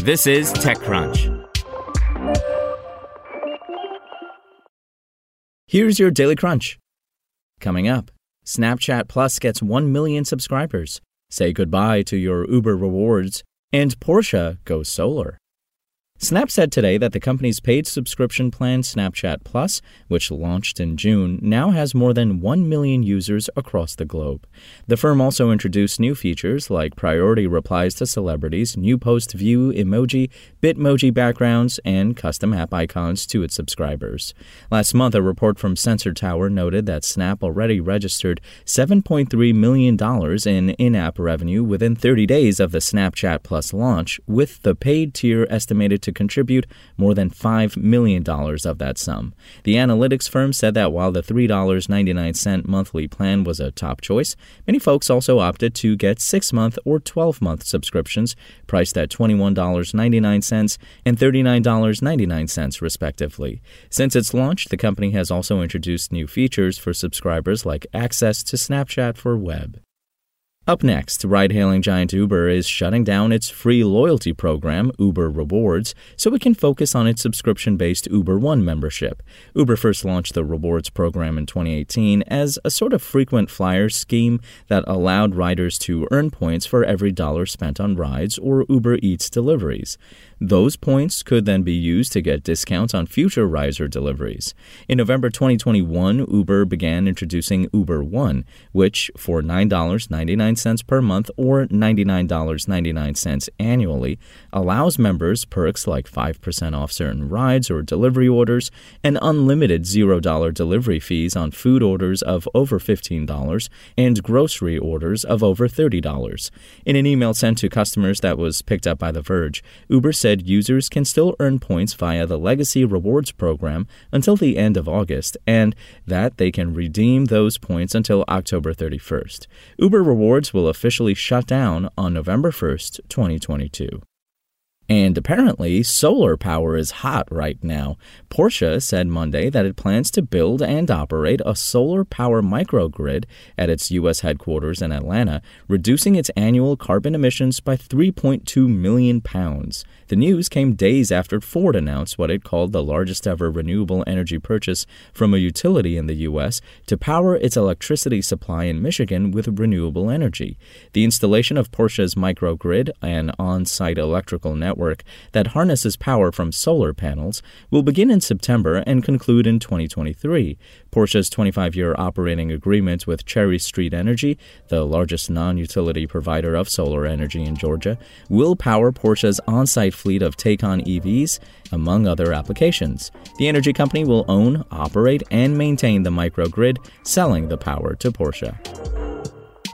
This is TechCrunch. Here's your Daily Crunch. Coming up, Snapchat Plus gets 1 million subscribers. Say goodbye to your Uber rewards. And Porsche goes solar. Snap said today that the company's paid subscription plan, Snapchat Plus, which launched in June, now has more than 1 million users across the globe. The firm also introduced new features like priority replies to celebrities, new post view emoji, Bitmoji backgrounds, and custom app icons to its subscribers. Last month, a report from Sensor Tower noted that Snap already registered $7.3 million in in app revenue within 30 days of the Snapchat Plus launch, with the paid tier estimated to contribute more than $5 million of that sum. The analytics firm said that while the $3.99 monthly plan was a top choice, many folks also opted to get 6 month or 12 month subscriptions priced at $21.99 and $39.99, respectively. Since its launch, the company has also introduced new features for subscribers like access to Snapchat for web. Up next, ride hailing giant Uber is shutting down its free loyalty program, Uber Rewards, so it can focus on its subscription based Uber One membership. Uber first launched the Rewards program in 2018 as a sort of frequent flyer scheme that allowed riders to earn points for every dollar spent on rides or Uber Eats deliveries. Those points could then be used to get discounts on future riser deliveries. In November 2021, Uber began introducing Uber One, which, for $9.99 per month or $99.99 annually, allows members perks like 5% off certain rides or delivery orders and unlimited $0 delivery fees on food orders of over $15 and grocery orders of over $30. In an email sent to customers that was picked up by The Verge, Uber said users can still earn points via the Legacy Rewards program until the end of August and that they can redeem those points until October 31st. Uber Rewards will officially shut down on November 1st, 2022. And apparently, solar power is hot right now. Porsche said Monday that it plans to build and operate a solar power microgrid at its U.S. headquarters in Atlanta, reducing its annual carbon emissions by 3.2 million pounds. The news came days after Ford announced what it called the largest ever renewable energy purchase from a utility in the U.S. to power its electricity supply in Michigan with renewable energy. The installation of Porsche's microgrid, an on site electrical network that harnesses power from solar panels, will begin in September and conclude in 2023. Porsche's 25 year operating agreement with Cherry Street Energy, the largest non utility provider of solar energy in Georgia, will power Porsche's on site fleet of Taycan EVs, among other applications. The energy company will own, operate, and maintain the microgrid, selling the power to Porsche.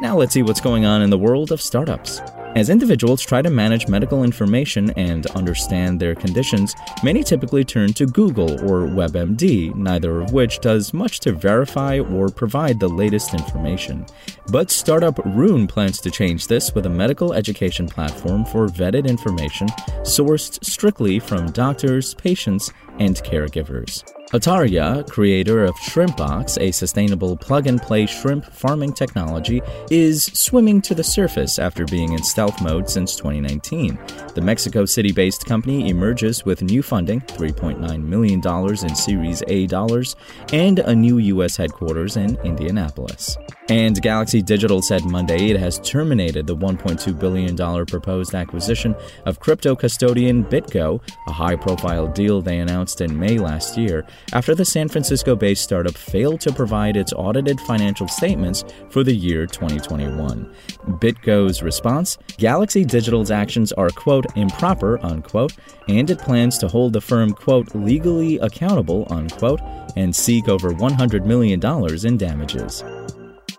Now let's see what's going on in the world of startups. As individuals try to manage medical information and understand their conditions, many typically turn to Google or WebMD, neither of which does much to verify or provide the latest information. But startup Rune plans to change this with a medical education platform for vetted information sourced strictly from doctors, patients, and caregivers. Atarraya, creator of Shrimpbox, a sustainable plug and play shrimp farming technology, is swimming to the surface after being in stealth mode since 2019. The Mexico City based company emerges with new funding $3.9 million in Series A dollars and a new U.S. headquarters in Indianapolis. And Galaxy Digital said Monday it has terminated the $1.2 billion proposed acquisition of crypto custodian BitGo, a high profile deal they announced in May last year, after the San Francisco based startup failed to provide its audited financial statements for the year 2021. BitGo's response Galaxy Digital's actions are, quote, improper, unquote, and it plans to hold the firm, quote, legally accountable, unquote, and seek over $100 million in damages.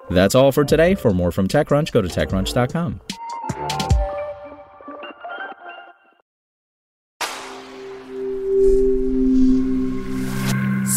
That's all for today. For more from TechCrunch, go to TechCrunch.com.